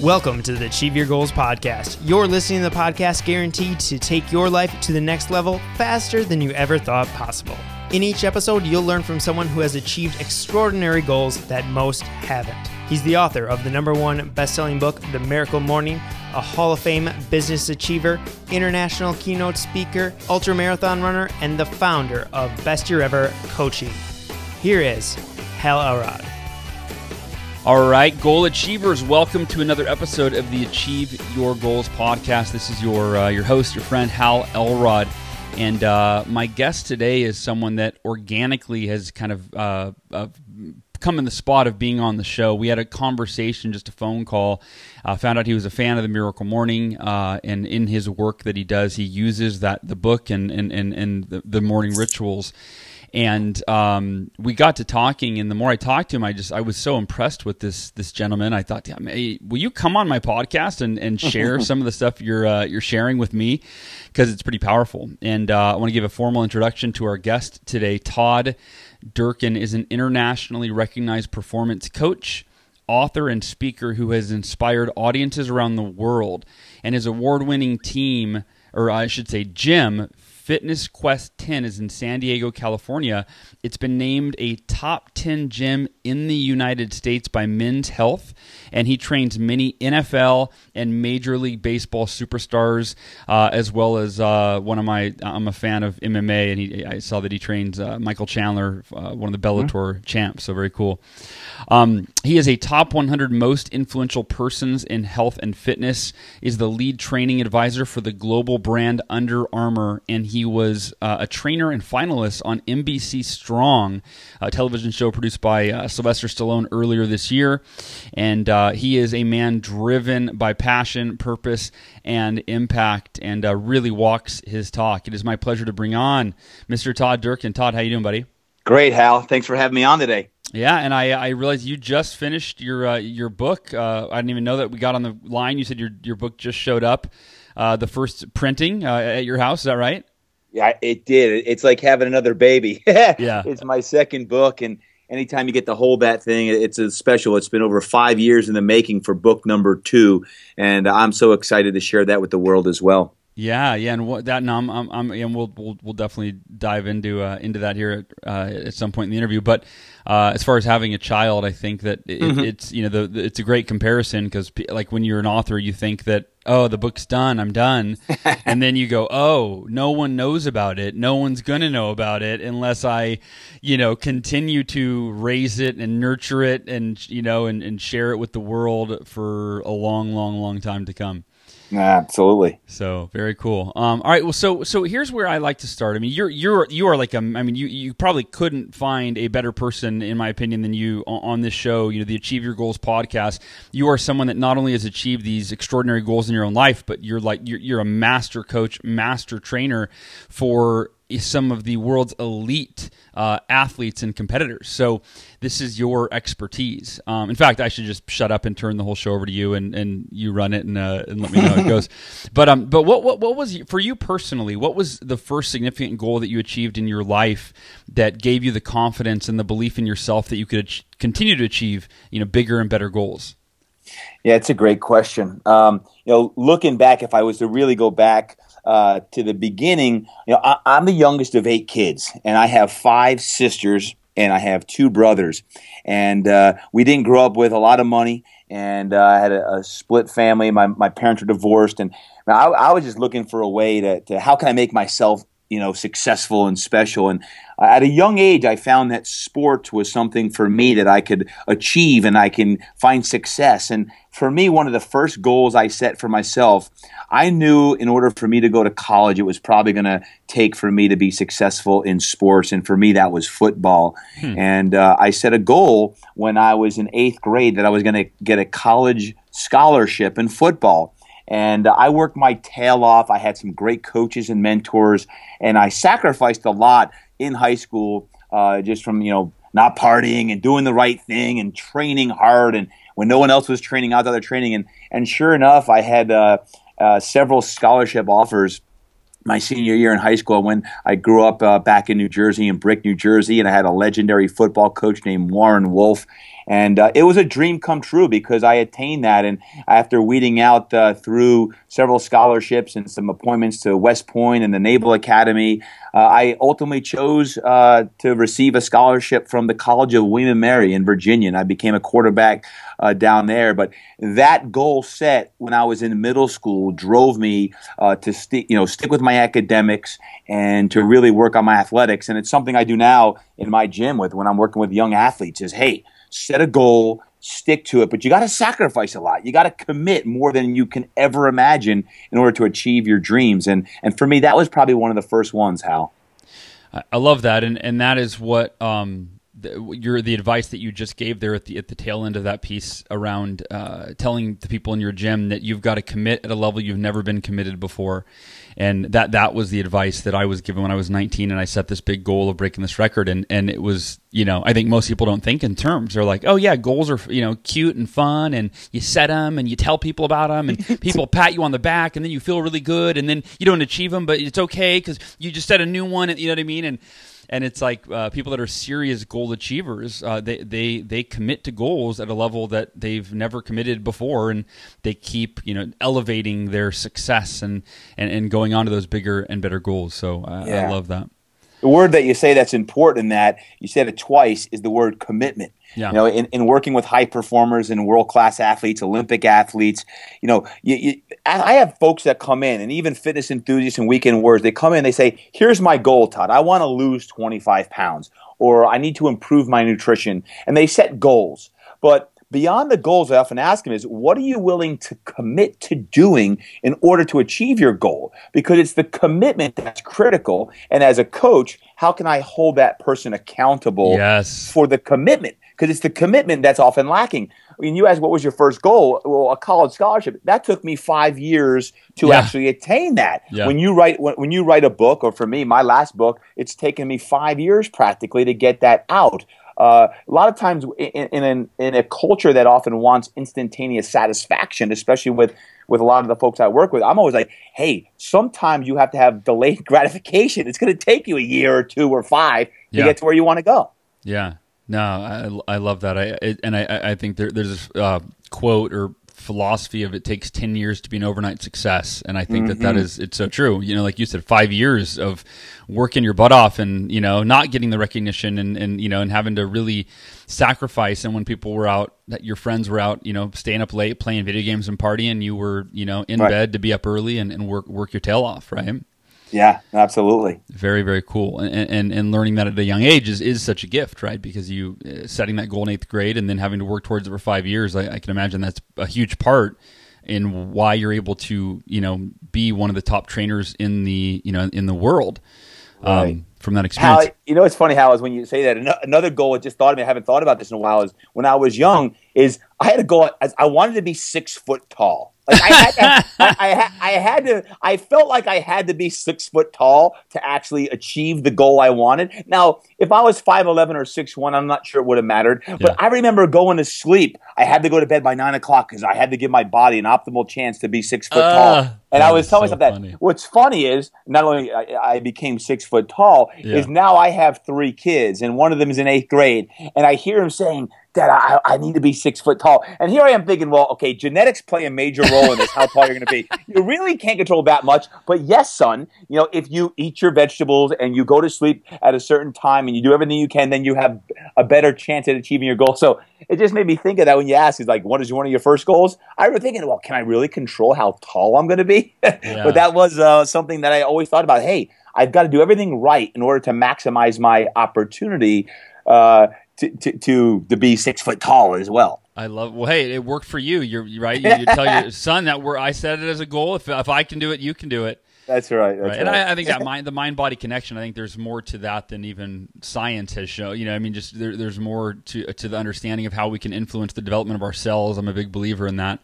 Welcome to the Achieve Your Goals podcast. You're listening to the podcast guaranteed to take your life to the next level faster than you ever thought possible. In each episode, you'll learn from someone who has achieved extraordinary goals that most haven't. He's the author of the number one best selling book, The Miracle Morning, a Hall of Fame business achiever, international keynote speaker, ultra marathon runner, and the founder of Best Year Ever Coaching. Here is Hal Elrod. All right, goal achievers, welcome to another episode of the Achieve Your Goals podcast. This is your uh, your host, your friend Hal Elrod, and uh, my guest today is someone that organically has kind of uh, come in the spot of being on the show. We had a conversation, just a phone call. Uh, found out he was a fan of the Miracle Morning, uh, and in his work that he does, he uses that the book and and and, and the, the morning rituals and um, we got to talking and the more i talked to him i just i was so impressed with this this gentleman. I thought hey, will you come on my podcast and, and share some of the stuff you're uh, you're sharing with me? Because it's pretty powerful. And uh, i want to give a formal introduction to our guest today. Todd durkin is an internationally recognized performance coach author and speaker who has inspired audiences around the world and his award-winning team or I should say gym Fitness Quest 10 is in San Diego, California. It's been named a top 10 gym in the United States by Men's Health, and he trains many NFL and Major League Baseball superstars, uh, as well as uh, one of my. I'm a fan of MMA, and he, I saw that he trains uh, Michael Chandler, uh, one of the Bellator mm-hmm. champs. So very cool. Um, he is a top 100 most influential persons in health and fitness. Is the lead training advisor for the global brand Under Armour, and he was uh, a trainer and finalist on NBC Strong, a television show produced by uh, Sylvester Stallone earlier this year. And uh, he is a man driven by passion, purpose, and impact, and uh, really walks his talk. It is my pleasure to bring on Mr. Todd Durkin. Todd, how you doing, buddy? Great, Hal. Thanks for having me on today. Yeah, and I I realized you just finished your uh, your book. Uh, I didn't even know that we got on the line. You said your your book just showed up, uh, the first printing uh, at your house. Is that right? Yeah, it did. It's like having another baby. yeah, it's my second book, and anytime you get to hold that thing, it's a special. It's been over five years in the making for book number two, and I'm so excited to share that with the world as well. Yeah, yeah, and what, that, and I'm, I'm, I'm, and we'll, we'll, we'll definitely dive into uh, into that here at, uh, at some point in the interview. But uh, as far as having a child, I think that it, mm-hmm. it's you know the, the, it's a great comparison because like when you're an author, you think that oh the book's done, I'm done, and then you go oh no one knows about it, no one's gonna know about it unless I you know continue to raise it and nurture it and you know and, and share it with the world for a long, long, long time to come. Absolutely. So very cool. Um, all right. Well, so so here's where I like to start. I mean, you're you're you are like a. I mean, you you probably couldn't find a better person, in my opinion, than you on, on this show. You know, the Achieve Your Goals podcast. You are someone that not only has achieved these extraordinary goals in your own life, but you're like you're, you're a master coach, master trainer for some of the world's elite uh, athletes and competitors. So this is your expertise. Um, in fact, I should just shut up and turn the whole show over to you, and, and you run it and, uh, and let me know how it goes. But um, but what, what what was for you personally? What was the first significant goal that you achieved in your life that gave you the confidence and the belief in yourself that you could ach- continue to achieve you know bigger and better goals? Yeah, it's a great question. Um, you know, looking back, if I was to really go back uh, to the beginning, you know, I, I'm the youngest of eight kids, and I have five sisters and I have two brothers. And uh, we didn't grow up with a lot of money, and uh, I had a, a, split family. My, my parents were divorced, and I, I, was just looking for a way to, to how can I make myself you know successful and special. And at a young age i found that sports was something for me that i could achieve and i can find success. And for me one of the first goals i set for myself i knew in order for me to go to college it was probably going to take for me to be successful in sports. And for me that was football. Hmm. and uh, i set a goal when i was in eighth grade that i was going to get a college scholarship in football and I worked my tail off. I had some great coaches and mentors, and I sacrificed a lot in high school uh, just from you know not partying and doing the right thing and training hard and when no one else was training I was out there training and and sure enough I had uh, uh, several scholarship offers my senior year in high school when I grew up uh, back in New Jersey in Brick, New Jersey, and I had a legendary football coach named Warren Wolf And uh, it was a dream come true because I attained that. And after weeding out uh, through several scholarships and some appointments to West Point and the Naval Academy, uh, I ultimately chose uh, to receive a scholarship from the College of William and Mary in Virginia. And I became a quarterback uh, down there. But that goal set when I was in middle school drove me uh, to stick, you know, stick with my academics and to really work on my athletics. And it's something I do now in my gym with when I'm working with young athletes. Is hey, set a goal, stick to it, but you got to sacrifice a lot. You got to commit more than you can ever imagine in order to achieve your dreams. And and for me, that was probably one of the first ones. Hal. I love that, and and that is what um, the, your the advice that you just gave there at the at the tail end of that piece around uh, telling the people in your gym that you've got to commit at a level you've never been committed before, and that that was the advice that I was given when I was 19 and I set this big goal of breaking this record, and and it was you know I think most people don't think in terms. They're like oh yeah goals are you know cute and fun and you set them and you tell people about them and people pat you on the back and then you feel really good and then you don't achieve them but it's okay because you just set a new one you know what I mean? And and it's like uh, people that are serious goal achievers uh, they, they they commit to goals at a level that they've never committed before and they keep you know elevating their success and and, and going on to those bigger and better goals so uh, yeah. I love that the word that you say that's important in that you said it twice is the word commitment yeah. You know, in, in working with high performers and world class athletes, Olympic athletes, you know, you, you, I have folks that come in, and even fitness enthusiasts and weekend warriors, they come in, they say, "Here's my goal, Todd. I want to lose 25 pounds, or I need to improve my nutrition," and they set goals. But beyond the goals, I often ask them is, what are you willing to commit to doing in order to achieve your goal? Because it's the commitment that's critical. And as a coach, how can I hold that person accountable yes. for the commitment? because it's the commitment that's often lacking. I mean, you asked what was your first goal? Well, a college scholarship. That took me five years to yeah. actually attain that. Yeah. When you write when, when you write a book, or for me, my last book, it's taken me five years practically to get that out. Uh, a lot of times in, in, in a culture that often wants instantaneous satisfaction, especially with with a lot of the folks I work with, I'm always like, hey, sometimes you have to have delayed gratification. It's going to take you a year or two or five to yeah. get to where you want to go. Yeah, no, I, I love that. I it, and I, I think there, there's a uh, quote or philosophy of it takes 10 years to be an overnight success and i think mm-hmm. that that mm-hmm. it's so true you know like you said five years of working your butt off and you know not getting the recognition and, and you know and having to really sacrifice and when people were out that your friends were out you know staying up late playing video games and partying you were you know in right. bed to be up early and, and work work your tail off right yeah, absolutely. Very, very cool. And, and, and learning that at a young age is, is such a gift, right? Because you uh, setting that goal in eighth grade and then having to work towards it for five years, I, I, can imagine that's a huge part in why you're able to, you know, be one of the top trainers in the, you know, in the world. Um, right. From that experience. You know, it's funny how is when you say that. Another goal I just thought of me. I haven't thought about this in a while. Is when I was young. Is I had a goal. I wanted to be six foot tall. Like I, had, I, I, I, had to. I felt like I had to be six foot tall to actually achieve the goal I wanted. Now, if I was five eleven or six one, I'm not sure it would have mattered. Yeah. But I remember going to sleep. I had to go to bed by nine o'clock because I had to give my body an optimal chance to be six foot uh, tall. And I was telling so myself that. What's funny is not only I, I became six foot tall, yeah. is now I have three kids, and one of them is in eighth grade, and I hear him saying, Dad, I, I need to be six foot tall. And here I am thinking, well, okay, genetics play a major role in this, how tall you're going to be. You really can't control that much. But yes, son, you know, if you eat your vegetables and you go to sleep at a certain time and you do everything you can, then you have a better chance at achieving your goal. So it just made me think of that when you asked, is like, what is one of your first goals? I was thinking, well, can I really control how tall I'm going to be? Yeah. but that was uh, something that I always thought about. Hey, I've got to do everything right in order to maximize my opportunity uh, to, to, to, to be six foot tall as well. I love. Well, hey, it worked for you. You're, right. You, you tell your son that we're. I set it as a goal. If if I can do it, you can do it. That's right. That's right. right. And I, I, think that mind, the mind body connection. I think there's more to that than even science has shown. You know, I mean, just there, there's more to to the understanding of how we can influence the development of our cells. I'm a big believer in that.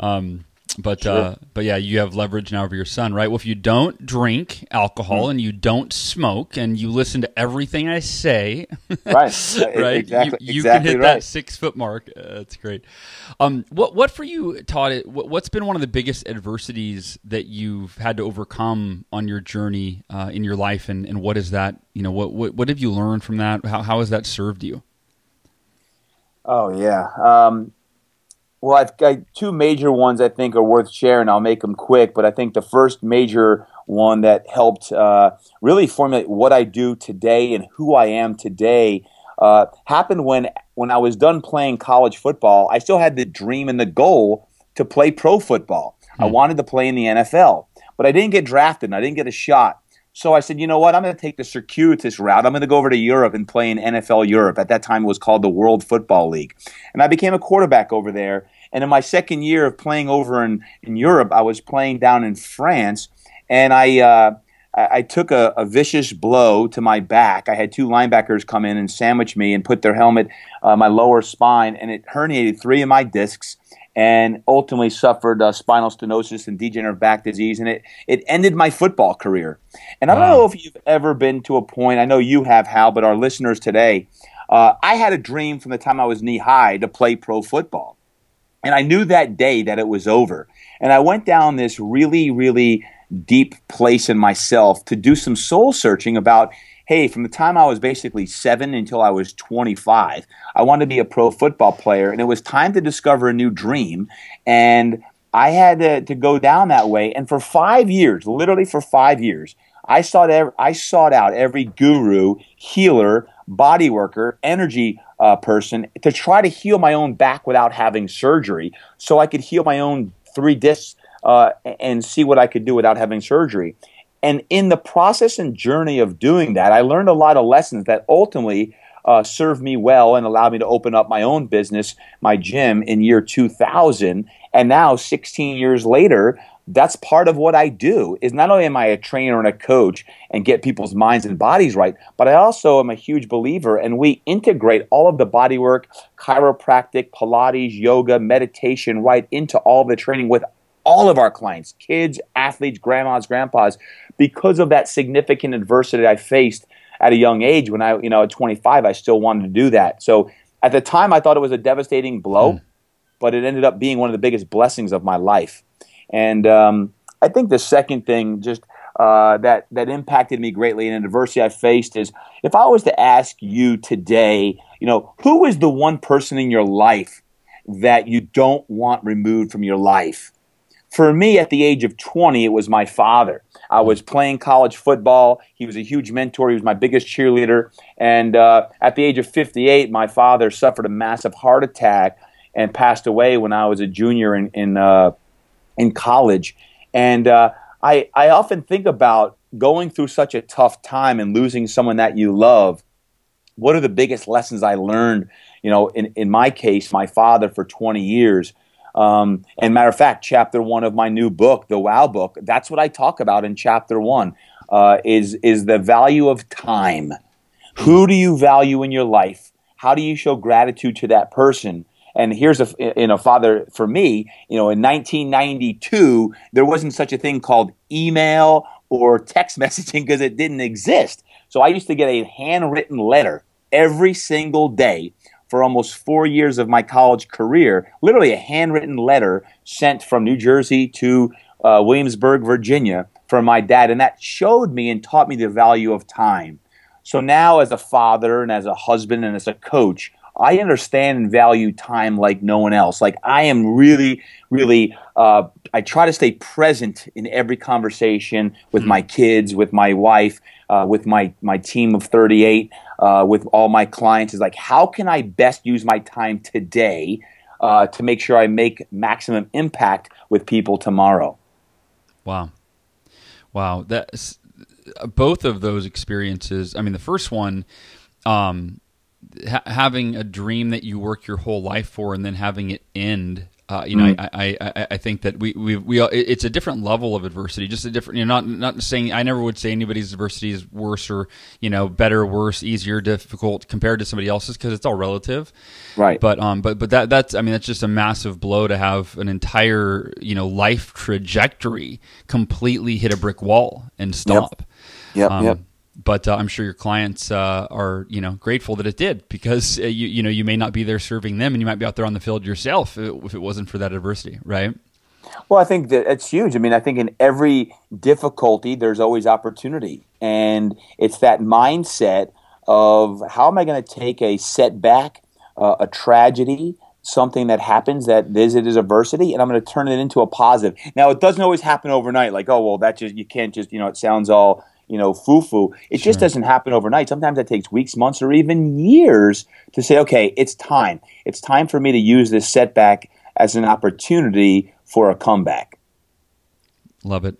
Um, but sure. uh, but yeah, you have leverage now over your son, right? Well, if you don't drink alcohol mm. and you don't smoke and you listen to everything I say, right, right, exactly, you, you exactly can hit right. that six foot mark. Uh, that's great. Um, what what for you, Todd? What, has been one of the biggest adversities that you've had to overcome on your journey uh, in your life, and, and what is that? You know, what, what what have you learned from that? How how has that served you? Oh yeah. Um, well, I've got two major ones I think are worth sharing. I'll make them quick, but I think the first major one that helped uh, really formulate what I do today and who I am today uh, happened when when I was done playing college football. I still had the dream and the goal to play pro football. Hmm. I wanted to play in the NFL, but I didn't get drafted. and I didn't get a shot. So I said, you know what? I'm going to take the circuitous route. I'm going to go over to Europe and play in NFL Europe. At that time, it was called the World Football League. And I became a quarterback over there. And in my second year of playing over in, in Europe, I was playing down in France. And I, uh, I, took a, a, vicious blow to my back. I had two linebackers come in and sandwich me and put their helmet uh, my lower spine, and it herniated three of my discs and ultimately suffered uh, spinal stenosis and degenerative back disease, and it, it ended my football career. And I don't know if you've ever been to a point, I know you have, Hal, but our listeners today, uh, I had a dream from the time I was knee high to play pro football. And I knew that day that it was over. And I went down this really, really deep place in myself to do some soul searching about hey, from the time I was basically seven until I was 25, I wanted to be a pro football player, and it was time to discover a new dream. And I had to, to go down that way. And for five years, literally for five years, I sought, I sought out every guru, healer, body worker, energy uh, person to try to heal my own back without having surgery so I could heal my own three discs uh, and see what I could do without having surgery. And in the process and journey of doing that, I learned a lot of lessons that ultimately uh, served me well and allowed me to open up my own business, my gym, in year 2000. And now, 16 years later, that's part of what I do. Is not only am I a trainer and a coach and get people's minds and bodies right, but I also am a huge believer and we integrate all of the body work, chiropractic, Pilates, yoga, meditation right into all the training with all of our clients, kids, athletes, grandmas, grandpas, because of that significant adversity I faced at a young age when I, you know, at 25, I still wanted to do that. So at the time, I thought it was a devastating blow, mm. but it ended up being one of the biggest blessings of my life. And um, I think the second thing just uh, that that impacted me greatly and adversity I faced is if I was to ask you today, you know, who is the one person in your life that you don't want removed from your life? For me, at the age of 20, it was my father. I was playing college football. He was a huge mentor. He was my biggest cheerleader. And uh, at the age of 58, my father suffered a massive heart attack and passed away when I was a junior in in, uh, in college. And uh, I I often think about going through such a tough time and losing someone that you love. What are the biggest lessons I learned? You know, in in my case, my father for 20 years um, and matter of fact, chapter one of my new book, the Wow Book, that's what I talk about in chapter one. Uh, is is the value of time? Who do you value in your life? How do you show gratitude to that person? And here's a you know father for me. You know, in 1992, there wasn't such a thing called email or text messaging because it didn't exist. So I used to get a handwritten letter every single day for almost four years of my college career, literally a handwritten letter sent from New Jersey to uh, Williamsburg, Virginia, from my dad. And that showed me and taught me the value of time. So now, as a father and as a husband and as a coach, I understand and value time like no one else. Like I am really, really, uh, I try to stay present in every conversation with mm-hmm. my kids, with my wife, uh, with my my team of 38, uh, with all my clients. Is like, how can I best use my time today uh, to make sure I make maximum impact with people tomorrow? Wow, wow, that's both of those experiences. I mean, the first one. Um, ha- having a dream that you work your whole life for and then having it end uh, you know, mm. I, I, I think that we, we, we, it's a different level of adversity, just a different, you know, not, not saying, I never would say anybody's adversity is worse or, you know, better, worse, easier, difficult compared to somebody else's because it's all relative. Right. But, um, but, but that, that's, I mean, that's just a massive blow to have an entire, you know, life trajectory completely hit a brick wall and stop. Yep. Yep. Um, yep but uh, I'm sure your clients uh, are you know grateful that it did because uh, you you know you may not be there serving them and you might be out there on the field yourself if it wasn't for that adversity, right? Well, I think that it's huge. I mean, I think in every difficulty there's always opportunity, and it's that mindset of how am I going to take a setback uh, a tragedy, something that happens that is it is adversity, and I'm going to turn it into a positive. Now, it doesn't always happen overnight. Like, oh well, that just you can't just you know it sounds all you know foo foo. It sure. just doesn't happen overnight. Sometimes it takes weeks, months, or even years to say, okay, it's time. It's time for me to use this setback as an opportunity for a comeback. Love it.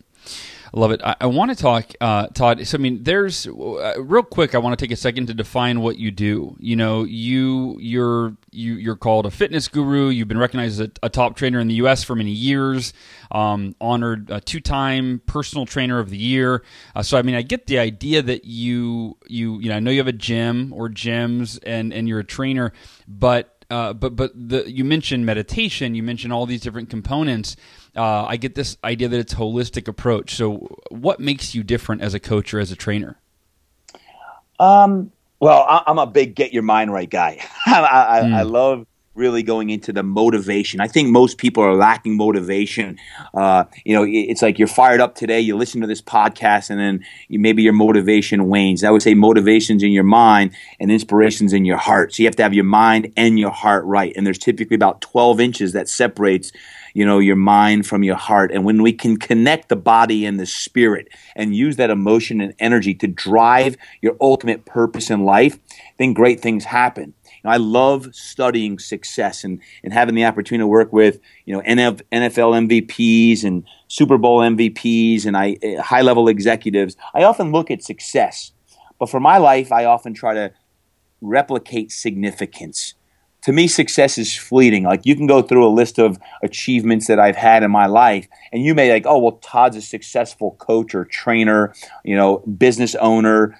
Love it. I, I want to talk, uh, Todd. So, I mean, there's uh, real quick. I want to take a second to define what you do. You know, you you're you, you're called a fitness guru. You've been recognized as a, a top trainer in the U.S. for many years. Um, honored a two-time personal trainer of the year. Uh, so, I mean, I get the idea that you you you know I know you have a gym or gyms and and you're a trainer, but uh, but but the, you mentioned meditation. You mentioned all these different components uh, I get this idea that it's holistic approach. So, what makes you different as a coach or as a trainer? Um, well, I, am a big get your mind right guy. I, I, mm. I, love really going into the motivation. I think most people are lacking motivation. Uh, you know, it's like you're fired up today, you listen to this podcast, and then you, maybe your motivation wanes. I would say motivation's in your mind and inspiration's in your heart. So you have to have your mind and your heart right. And there's typically about 12 inches that separates you know your mind from your heart and when we can connect the body and the spirit and use that emotion and energy to drive your ultimate purpose in life then great things happen know, I love studying success and, and having the opportunity to work with you know NFL MVPs and Super Bowl MVPs and I eh, high level executives. I often look at success, but for my life, I often try to replicate significance to me, success is fleeting. Like you can go through a list of achievements that I've had in my life, and you may like, oh, well, Todd's a successful coach or trainer, you know, business owner.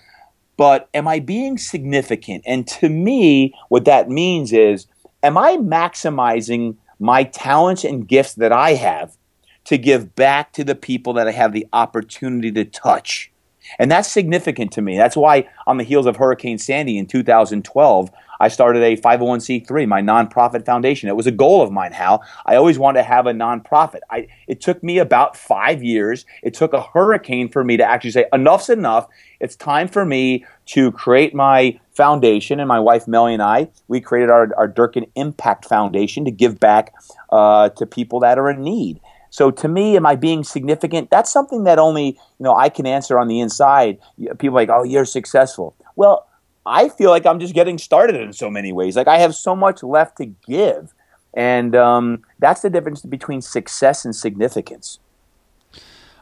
But am I being significant? And to me, what that means is, am I maximizing my talents and gifts that I have to give back to the people that I have the opportunity to touch? And that's significant to me. That's why, on the heels of Hurricane Sandy in 2012, I started a 501c3, my nonprofit foundation. It was a goal of mine, Hal. I always wanted to have a nonprofit. I, it took me about five years. It took a hurricane for me to actually say, enough's enough. It's time for me to create my foundation. And my wife, Melly, and I, we created our, our Durkin Impact Foundation to give back uh, to people that are in need. So to me, am I being significant? That's something that only you know I can answer on the inside. People are like, oh, you're successful. Well, I feel like I'm just getting started in so many ways. Like I have so much left to give, and um, that's the difference between success and significance.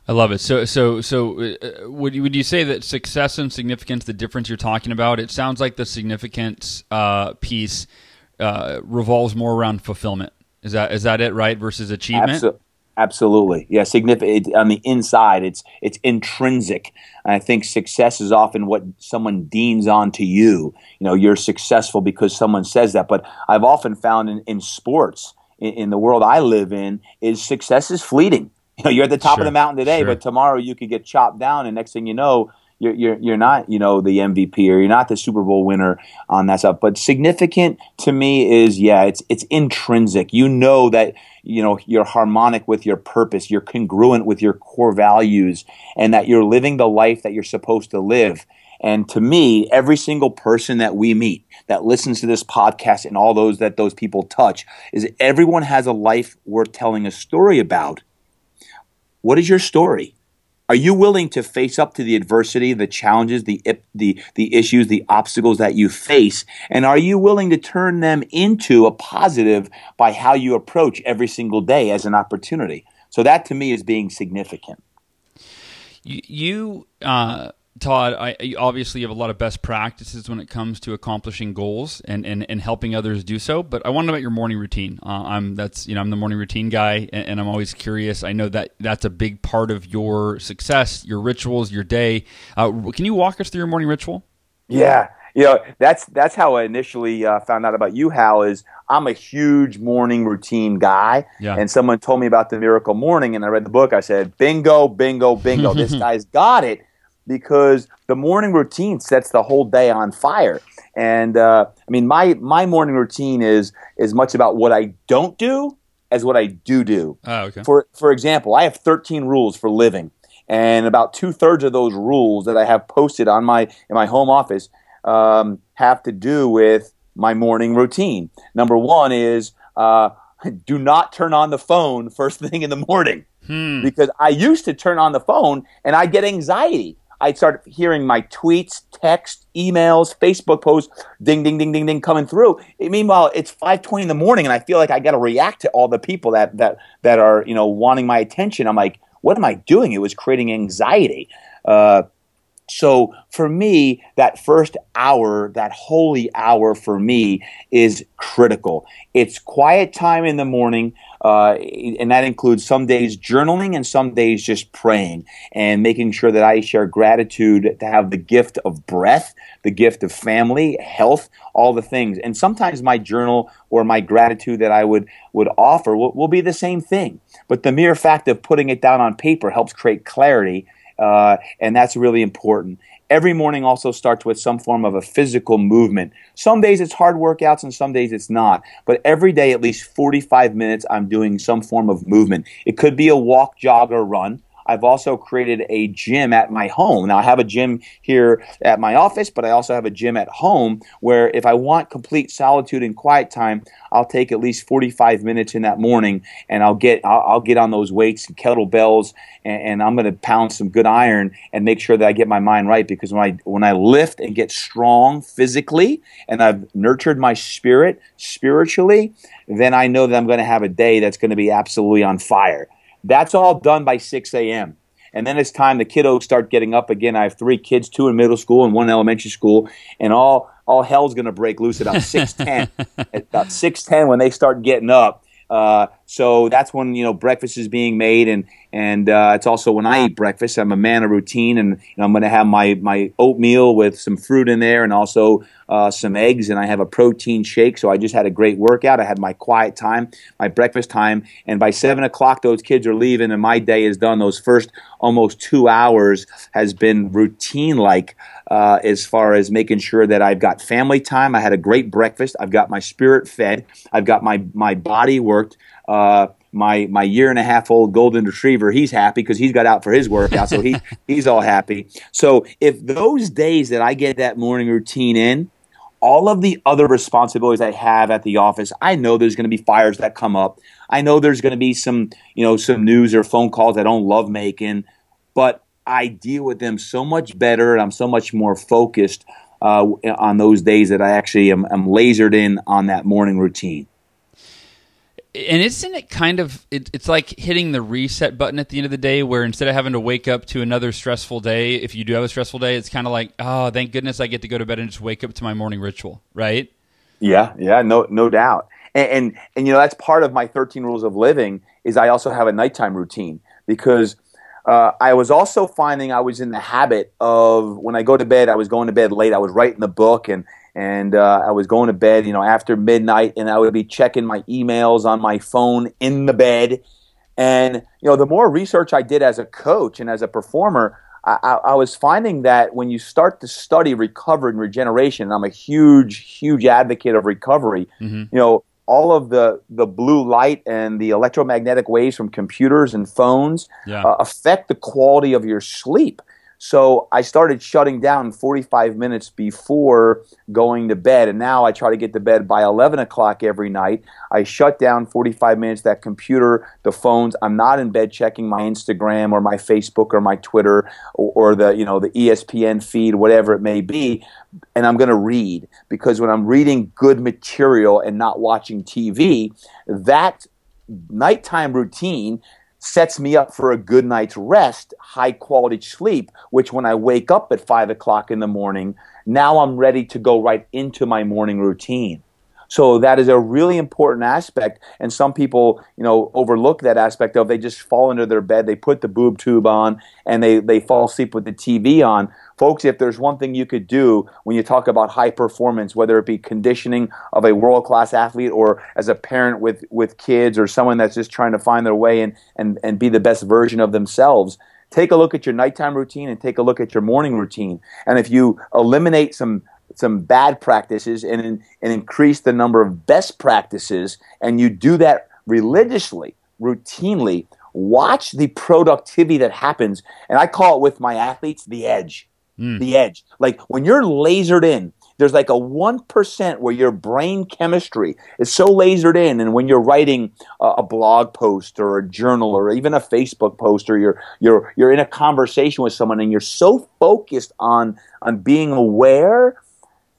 I love it. So, so, so, uh, would you, would you say that success and significance, the difference you're talking about? It sounds like the significance uh, piece uh, revolves more around fulfillment. Is that is that it, right? Versus achievement. Absolutely. Absolutely, yeah. Significant on the inside, it's it's intrinsic. And I think success is often what someone deems onto you. You know, you're successful because someone says that. But I've often found in, in sports, in, in the world I live in, is success is fleeting. You know, you're at the top sure, of the mountain today, sure. but tomorrow you could get chopped down, and next thing you know, you're, you're, you're not, you know, the MVP or you're not the Super Bowl winner on that stuff. But significant to me is, yeah, it's, it's intrinsic. You know that, you know, you're harmonic with your purpose, you're congruent with your core values, and that you're living the life that you're supposed to live. And to me, every single person that we meet that listens to this podcast and all those that those people touch is everyone has a life worth telling a story about. What is your story? Are you willing to face up to the adversity, the challenges, the the the issues, the obstacles that you face, and are you willing to turn them into a positive by how you approach every single day as an opportunity? So that to me is being significant. You, you uh, Todd, I obviously have a lot of best practices when it comes to accomplishing goals and, and, and helping others do so. But I want to know about your morning routine. Uh, I'm that's you know I'm the morning routine guy, and, and, I'm always curious. I know that that's a big part of your success, your rituals, your day. Uh, can you walk us through your morning ritual? Yeah, you know that's that's how I initially uh, found out about you, Hal. Is I'm a huge morning routine guy, yeah. and someone told me about the Miracle Morning, and I read the book. I said, "Bingo, bingo, bingo! this guy's got it." Because the morning routine sets the whole day on fire. And uh, I mean, my my morning routine is as much about what I don't do as what I do do. Oh, okay. For for example, I have 13 rules for living, and about two thirds of those rules that I have posted on my in my home office um, have to do with my morning routine. Number one is uh, do not turn on the phone first thing in the morning Hmm. because I used to turn on the phone and I get anxiety. I'd start hearing my tweets, text, emails, Facebook posts, ding, ding, ding, ding, ding, coming through. Meanwhile, it's five twenty in the morning, and I feel like I got to react to all the people that that that are you know wanting my attention. I'm like, what am I doing? It was creating anxiety. Uh, so for me, that first hour, that holy hour for me is critical. It's quiet time in the morning, uh, and that includes some days journaling and some days just praying and making sure that I share gratitude to have the gift of breath, the gift of family, health, all the things. And sometimes my journal or my gratitude that I would would offer will, will be the same thing. But the mere fact of putting it down on paper helps create clarity uh, and that's really important. Every morning also starts with some form of a physical movement. Some days it's hard workouts and some days it's not. But every day, at least 45 minutes, I'm doing some form of movement. It could be a walk, jog, or run. I've also created a gym at my home. Now, I have a gym here at my office, but I also have a gym at home where if I want complete solitude and quiet time, I'll take at least 45 minutes in that morning and I'll get I'll, I'll get on those weights and kettlebells and, and I'm going to pound some good iron and make sure that I get my mind right because when I when I lift and get strong physically and I've nurtured my spirit spiritually, then I know that I'm going to have a day that's going to be absolutely on fire. That's all done by 6 a.m. And then it's time the kiddos start getting up again. I have three kids, two in middle school and one in elementary school, and all all hell's going to break loose at about 6:10. at about 6:10 when they start getting up. Uh, so that's when you know breakfast is being made, and and uh, it's also when I eat breakfast. I'm a man of routine, and you know, I'm going to have my my oatmeal with some fruit in there, and also uh, some eggs, and I have a protein shake. So I just had a great workout. I had my quiet time, my breakfast time, and by seven o'clock, those kids are leaving, and my day is done. Those first almost two hours has been routine like. Uh, as far as making sure that I've got family time. I had a great breakfast. I've got my spirit fed. I've got my my body worked. Uh, my my year and a half old golden retriever, he's happy because he's got out for his workout, so he he's all happy. So if those days that I get that morning routine in, all of the other responsibilities I have at the office, I know there's going to be fires that come up. I know there's going to be some you know some news or phone calls I don't love making, but I deal with them so much better, and I'm so much more focused uh, on those days that I actually am, am lasered in on that morning routine. And isn't it kind of it, it's like hitting the reset button at the end of the day where instead of having to wake up to another stressful day, if you do have a stressful day, it's kind of like, oh, thank goodness I get to go to bed and just wake up to my morning ritual, right? Yeah, yeah, no no doubt. And and, and you know that's part of my 13 rules of living is I also have a nighttime routine because uh, I was also finding I was in the habit of when I go to bed, I was going to bed late. I was writing the book and and uh, I was going to bed, you know, after midnight, and I would be checking my emails on my phone in the bed. And you know, the more research I did as a coach and as a performer, I, I, I was finding that when you start to study recovery and regeneration, and I'm a huge, huge advocate of recovery. Mm-hmm. You know, all of the the blue light and the electromagnetic waves from computers and phones Yeah. uh, affect the quality of your sleep. So I started shutting down 45 minutes before going to bed, and now I try to get to bed by 11 o'clock every night. I shut down 45 minutes that computer, the phones. I'm not in bed checking my Instagram or my Facebook or my Twitter or, or the you know the ESPN feed, whatever it may be, and I'm going to read because when I'm reading good material and not watching TV, that nighttime routine sets me up for a good night's rest, high quality sleep, which when I wake up at five o'clock in the morning, now I'm ready to go right into my morning routine. So that is a really important aspect, and some people, you know, overlook that aspect of they just fall into their bed, they put the boob tube on, and they they fall asleep with the TV on. Folks, if there's one thing you could do when you talk about high performance, whether it be conditioning of a world class athlete or as a parent with with kids or someone that's just trying to find their way and and and be the best version of themselves, take a look at your nighttime routine and take a look at your morning routine. And if you eliminate some some bad practices and and increase the number of best practices and you do that religiously routinely watch the productivity that happens. And i call it with my athletes the edge. Hmm. The edge. Like when you're lasered in there's like a 1% where your brain chemistry is so lasered in and when you're writing a, a, blog post or a journal or even a facebook post or you're, you're, you're in a conversation with someone and you're so focused on, on being aware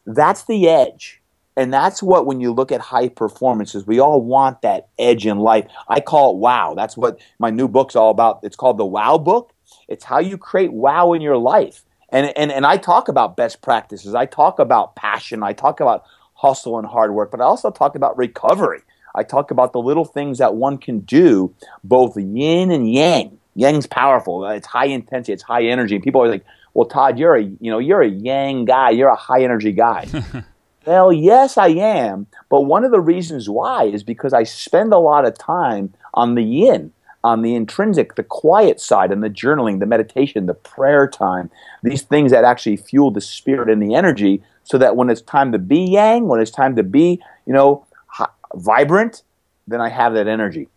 that's the edge and that's what when you look at high performances we all want that edge in life i call it wow that's what my new book's all about it's called the wow book it's how you create wow in your life and, and, and I talk about best practices. I talk about passion. I talk about hustle and hard work, but I also talk about recovery. I talk about the little things that one can do, both yin and yang. Yang's powerful. It's high intensity. It's high energy. And people are like, "Well, Todd, you're a you know you're a yang guy. You're a high energy guy." well, yes, I am. But one of the reasons why is because I spend a lot of time on the yin on the intrinsic, the quiet side, and the journaling, the meditation, the prayer time, these things that actually fuel the spirit and the energy, so that when it's time to be yang, when it's time to be, you know, vibrant, then I have that energy.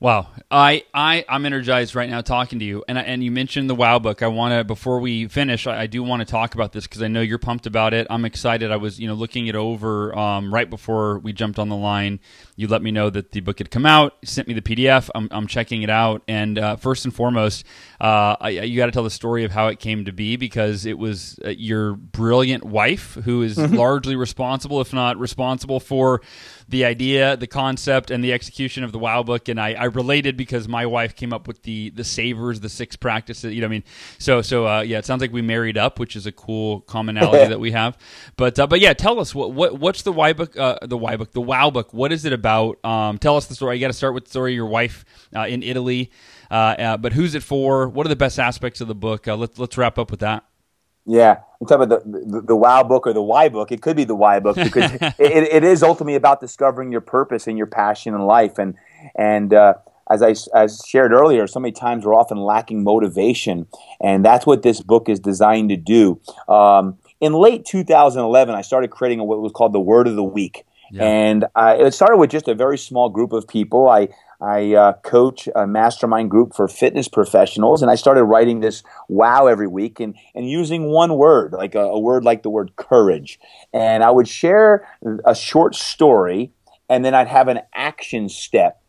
Wow, I I I'm energized right now talking to you, and and you mentioned the Wow book. I want to before we finish, I, I do want to talk about this because I know you're pumped about it. I'm excited. I was you know looking it over um, right before we jumped on the line. You let me know that the book had come out, sent me the PDF. I'm I'm checking it out, and uh, first and foremost, uh, I, you got to tell the story of how it came to be because it was uh, your brilliant wife who is mm-hmm. largely responsible, if not responsible, for the idea, the concept, and the execution of the Wow book. And I, I related because my wife came up with the the savers, the six practices. You know, what I mean, so so uh, yeah, it sounds like we married up, which is a cool commonality that we have. But uh, but yeah, tell us what what what's the Why book, uh, the Why book, the Wow book. What is it about? Um, tell us the story. You got to start with the story of your wife uh, in Italy. Uh, uh, but who's it for? What are the best aspects of the book? let's let's wrap up with that. Yeah, I'm talking about the, the, the Wow book or the Why book. It could be the Why book because it, it is ultimately about discovering your purpose and your passion in life. And and uh, as I as shared earlier, so many times we're often lacking motivation, and that's what this book is designed to do. Um, in late 2011, I started creating what was called the Word of the Week. Yeah. And uh, it started with just a very small group of people. I I uh, coach a mastermind group for fitness professionals, and I started writing this wow every week and, and using one word, like a, a word like the word courage. And I would share a short story, and then I'd have an action step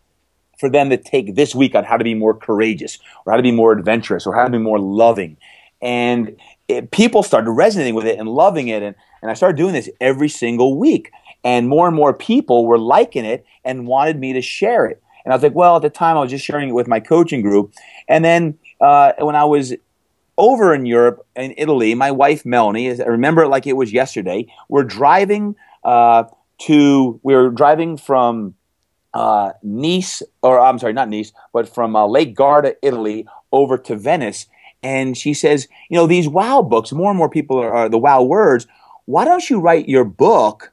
for them to take this week on how to be more courageous, or how to be more adventurous, or how to be more loving. And it, people started resonating with it and loving it. And, and I started doing this every single week. And more and more people were liking it and wanted me to share it. And I was like, well, at the time I was just sharing it with my coaching group. And then uh, when I was over in Europe, in Italy, my wife Melanie, I remember it like it was yesterday. We're driving uh, to, we were driving from uh, Nice, or I'm sorry, not Nice, but from uh, Lake Garda, Italy, over to Venice. And she says, you know, these wow books, more and more people are, are the wow words. Why don't you write your book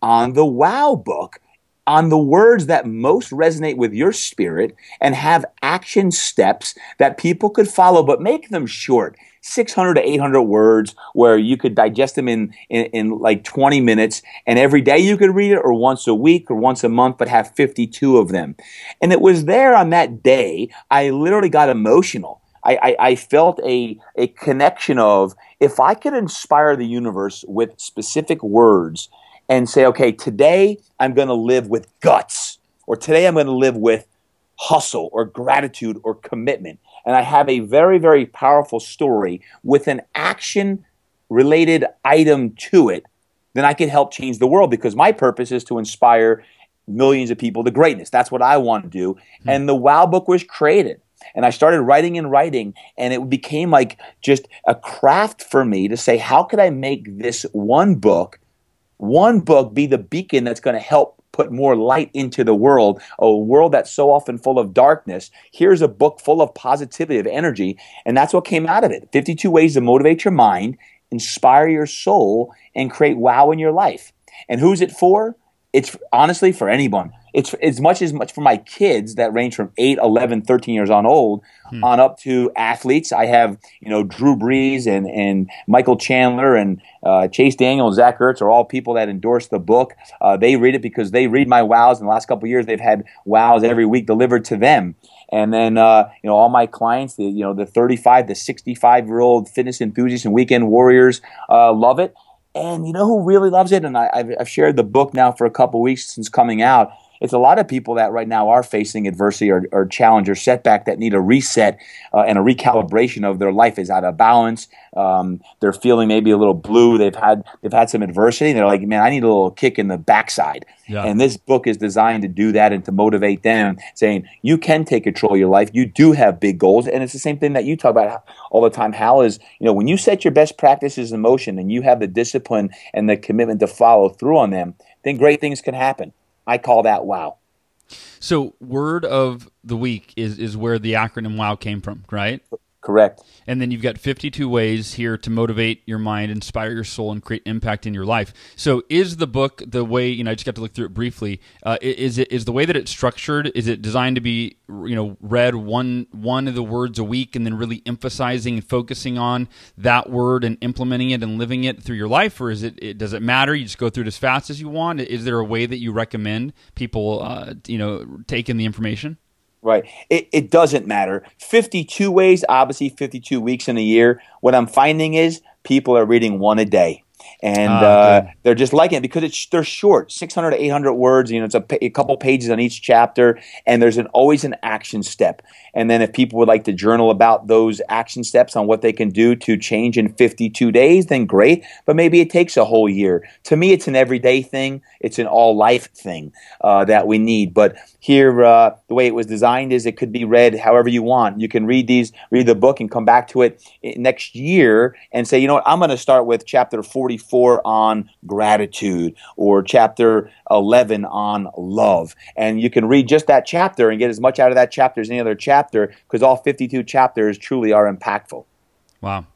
on the wow book? On the words that most resonate with your spirit and have action steps that people could follow, but make them short. 600 to 800 words where you could digest them in, in, in, like 20 minutes and every day you could read it or once a week or once a month, but have 52 of them. And it was there on that day, I literally got emotional. I, I, I felt a, a connection of if I could inspire the universe with specific words and say, okay, today I'm going to live with guts, or today I'm going to live with hustle or gratitude or commitment. And I have a very, very powerful story with an action related item to it, then I can help change the world because my purpose is to inspire millions of people to greatness. That's what I want to do. Mm-hmm. And the Wow book was created. And I started writing and writing, and it became like just a craft for me to say, how could I make this one book one book be the beacon that's going to help put more light into the world, a world that's so often full of darkness. Here's a book full of positivity, of energy, and that's what came out of it 52 ways to motivate your mind, inspire your soul, and create wow in your life. And who's it for? It's honestly for anyone. It's as much as much for my kids that range from 8 11 13 years on old hmm. on up to athletes i have you know drew brees and, and michael chandler and uh, chase daniel and zach ertz are all people that endorse the book. Uh, they read it because they read my wows. In the last couple years they've had wows every week delivered to them. And then uh, you know all my clients the you know the 35 the 65 year old fitness enthusiasts and weekend warriors uh, love it. And you know who really loves it? And I, have shared the book now for a couple weeks since coming out it's a lot of people that right now are facing adversity or, or challenge or setback that need a reset uh, and a recalibration of their life is out of balance. Um, they're feeling maybe a little blue. They've had they've had some adversity. they're like, man, I need a little kick in the backside. Yeah. And this book is designed to do that and to motivate them, saying you can take control of your life. You do have big goals, and it's the same thing that you talk about all the time. Hal is you know when you set your best practices in motion and you have the discipline and the commitment to follow through on them, then great things can happen. I call that wow. So, word of the week is is where the acronym WOW came from, right? Correct. And then you've got 52 ways here to motivate your mind, inspire your soul, and create impact in your life. So, is the book the way? You know, I just got to look through it briefly. Uh, is it is the way that it's structured? Is it designed to be you know read one one of the words a week, and then really emphasizing and focusing on that word and implementing it and living it through your life, or is it, it does it matter? You just go through it as fast as you want. Is there a way that you recommend people uh, you know taking the information? Right. It, it doesn't matter. 52 ways, obviously 52 weeks in a year. What I'm finding is people are reading one a day and ah, uh, they're just liking it because it's they're short, 600 to 800 words. You know, it's a, a, couple pages on each chapter, and there's an always an action step. And then if people would like to journal about those action steps on what they can do to change in 52 days, then great. But maybe it takes a whole year. To me, it's an everyday thing. It's an all life thing uh, that we need. But here, uh, the way it was designed is it could be read however you want. You can read these, read the book, and come back to it next year and say, you know what, I'm going to start with chapter 44 on gratitude or chapter 11 on love. And you can read just that chapter and get as much out of that chapter as any other chapter because all 52 chapters truly are impactful. Wow.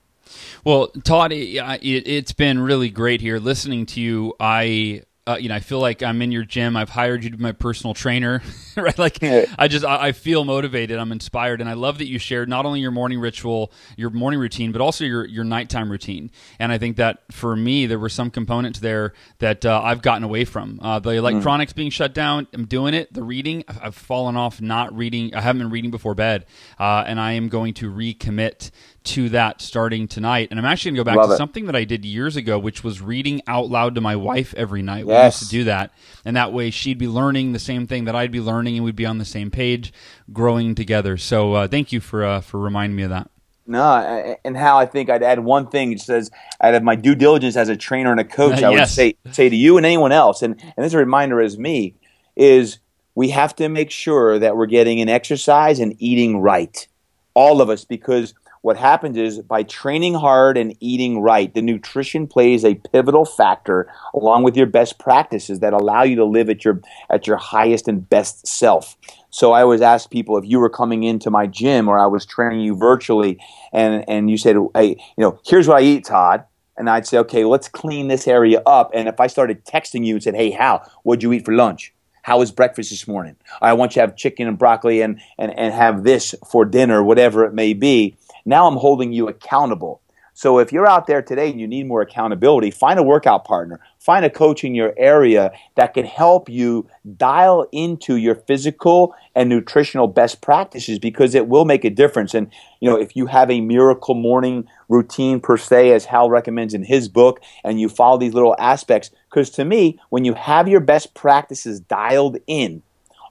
Well, Todd, it, has been really great here listening to you. I uh, you know, I feel like I'm in your gym. I've hired you to be my personal trainer, right? Like, I just I, I, feel motivated. I'm inspired, and I love that you shared not only your morning ritual, your morning routine, but also your your nighttime routine. And I think that for me, there were some components there that uh, I've gotten away from. Uh, the mm. electronics mm. being shut down, I'm doing it. The reading, I've fallen off not reading. I haven't been reading before bed, uh, and I am going to recommit to that starting tonight. And I'm actually going to go back Love to it. something that I did years ago, which was reading out loud to my wife every night. Yes. We used to do that. And that way she'd be learning the same thing that I'd be learning and we'd be on the same page growing together. So uh, thank you for, uh, for reminding me of that. No, and Hal I think I'd add one thing. It says, out of my due diligence as a trainer and a coach, I would say say to you and anyone else, and, and this a reminder as me, is we have to make sure that we're getting an exercise and eating right. All of us, because what happens is by training hard and eating right, the nutrition plays a pivotal factor along with your best practices that allow you to live at your at your highest and best self. So I always ask people if you were coming into my gym or I was training you virtually and and you said, "Hey, you know, here's what I eat, Todd." And I'd say, "Okay, let's clean this area up." And if I started texting you and said, "Hey, Hal, what'd you eat for lunch?" How was breakfast this morning? I want you to have chicken and broccoli and, and, and have this for dinner, whatever it may be now I'm holding you accountable. So if you're out there today and you need more accountability, find a workout partner, find a coach in your area that can help you dial into your physical and nutritional best practices because it will make a difference. And you know, if you have a miracle morning routine per se, as Hal recommends in his book, and you follow these little aspects, because to me, when you have your best practices dialed in,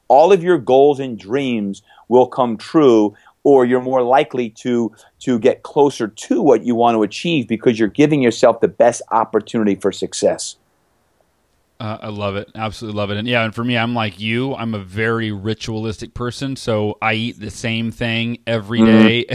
all of your goals and dreams will come true or you're more likely to to get closer to what you want to achieve because you're giving yourself the best opportunity for success. Uh, I love it. Absolutely love it. And yeah, and for me, I'm like you. I'm a very ritualistic person, so I eat the same thing every mm-hmm. day.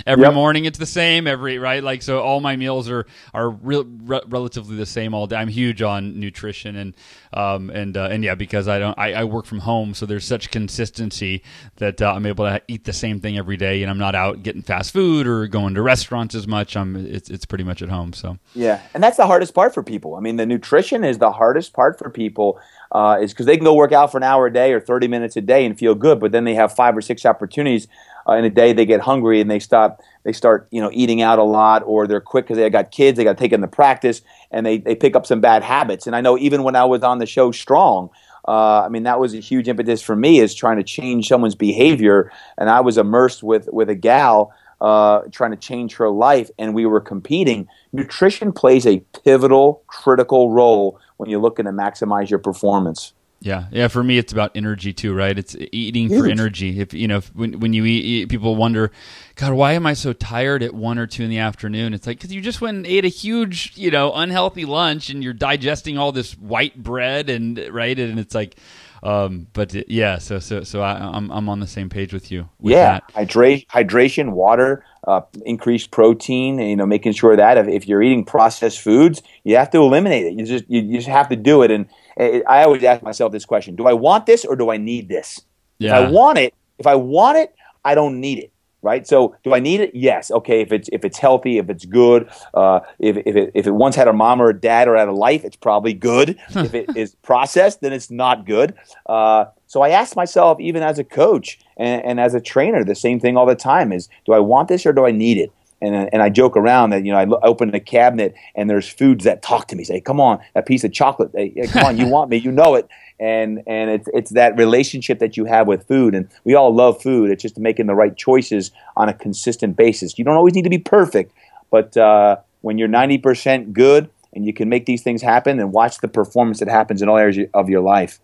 every yep. morning, it's the same. Every right, like so, all my meals are are re- re- relatively the same all day. I'm huge on nutrition and um and uh, and yeah, because I don't I, I, work from home, so there's such consistency that uh, I'm able to eat the same thing every day, and I'm not out getting fast food or going to restaurants as much. I'm it's it's pretty much at home. So yeah, and that's the hardest part for people. I mean, the nutrition is the hardest part hard for people uh, is because they can go work out for an hour a day or 30 minutes a day and feel good, but then they have five or six opportunities uh, in a day. They get hungry and they stop. They start, you know, eating out a lot, or they're quick because they got kids. They got to take them to practice, and they they pick up some bad habits. And I know even when I was on the show Strong. Uh, I mean, that was a huge impetus for me is trying to change someone's behavior. And I was immersed with with a gal uh, trying to change her life, and we were competing. Nutrition plays a pivotal, critical role when you're looking to maximize your performance. Yeah, yeah. For me, it's about energy too, right? It's eating Huge. for energy. If you know, if, when when you eat, eat, people wonder, God, why am I so tired at one or two in the afternoon? It's like because you just went and ate a huge, you know, unhealthy lunch, and you're digesting all this white bread, and right, and it's like, um, but yeah, so so so I, am I'm, I'm on the same page with you. With yeah, Hydra- hydration, water, uh, increased protein. You know, making sure that if, if, you're eating processed foods, you have to eliminate it. You just you, you just have to do it. And it, I always ask myself this question: Do I want this or do I need this? Yeah. If I want it, if I want it, I don't need it right? So do I need it? Yes. Okay. If it's if it's healthy, if it's good, uh, if if it, if it once had a mom or a dad or had a life, it's probably good. if it is processed, then it's not good. Uh, so I ask myself, even as a coach and, and as a trainer, the same thing all the time: is do I want this or do I need it? And and I joke around that you know I open a cabinet and there's foods that talk to me. Say, "Come on, a piece of chocolate. Hey, come on, you want me? You know it." And and it's it's that relationship that you have with food, and we all love food. It's just making the right choices on a consistent basis. You don't always need to be perfect, but uh, when you're ninety percent good and you can make these things happen, and watch the performance that happens in all areas of your life.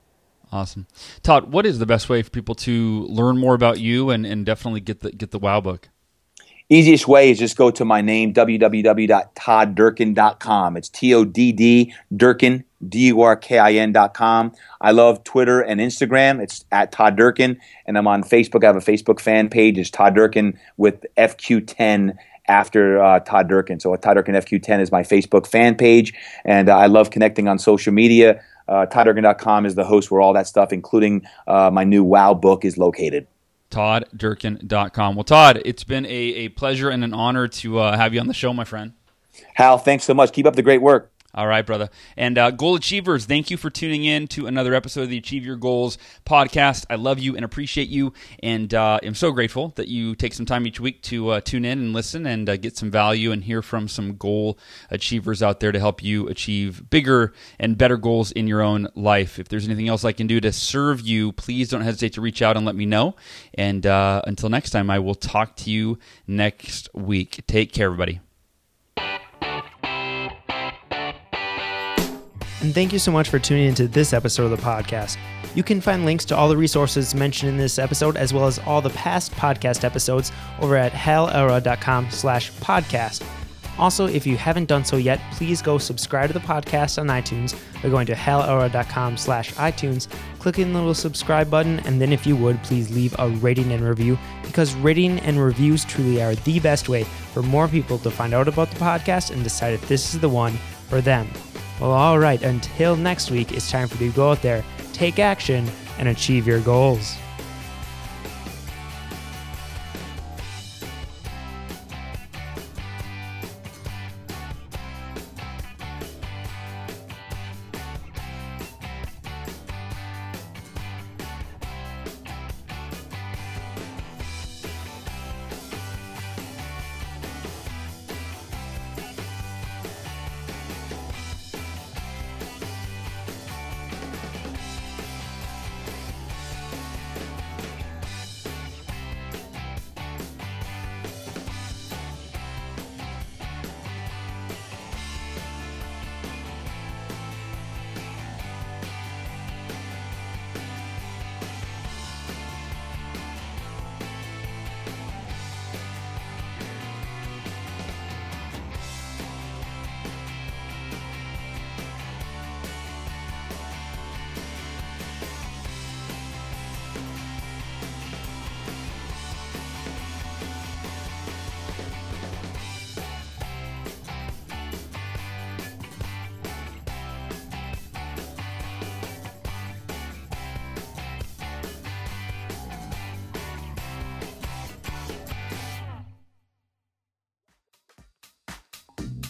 Awesome, Todd. What is the best way for people to learn more about you and, and definitely get the get the Wow book? Easiest way is just go to my name, www.todddurkin.com. It's T O D D Durkin, D U R K I N.com. I love Twitter and Instagram. It's at Todd Durkin. And I'm on Facebook. I have a Facebook fan page. It's Todd Durkin with FQ10 after uh, Todd Durkin. So Todd Durkin FQ10 is my Facebook fan page. And uh, I love connecting on social media. Uh, ToddDurkin.com is the host where all that stuff, including uh, my new Wow book, is located todddurkin.com. Well, Todd, it's been a, a pleasure and an honor to uh, have you on the show, my friend. Hal, thanks so much. Keep up the great work. All right, brother. And uh, goal achievers, thank you for tuning in to another episode of the Achieve Your Goals podcast. I love you and appreciate you, and uh, am so grateful that you take some time each week to uh, tune in and listen and uh, get some value and hear from some goal achievers out there to help you achieve bigger and better goals in your own life. If there's anything else I can do to serve you, please don't hesitate to reach out and let me know. And uh, until next time, I will talk to you next week. Take care, everybody. And thank you so much for tuning into this episode of the podcast. You can find links to all the resources mentioned in this episode, as well as all the past podcast episodes, over at halelrod.com slash podcast. Also, if you haven't done so yet, please go subscribe to the podcast on iTunes by going to halelrod.com slash iTunes, clicking the little subscribe button, and then if you would, please leave a rating and review, because rating and reviews truly are the best way for more people to find out about the podcast and decide if this is the one for them. Well, all right, until next week, it's time for you to go out there, take action, and achieve your goals.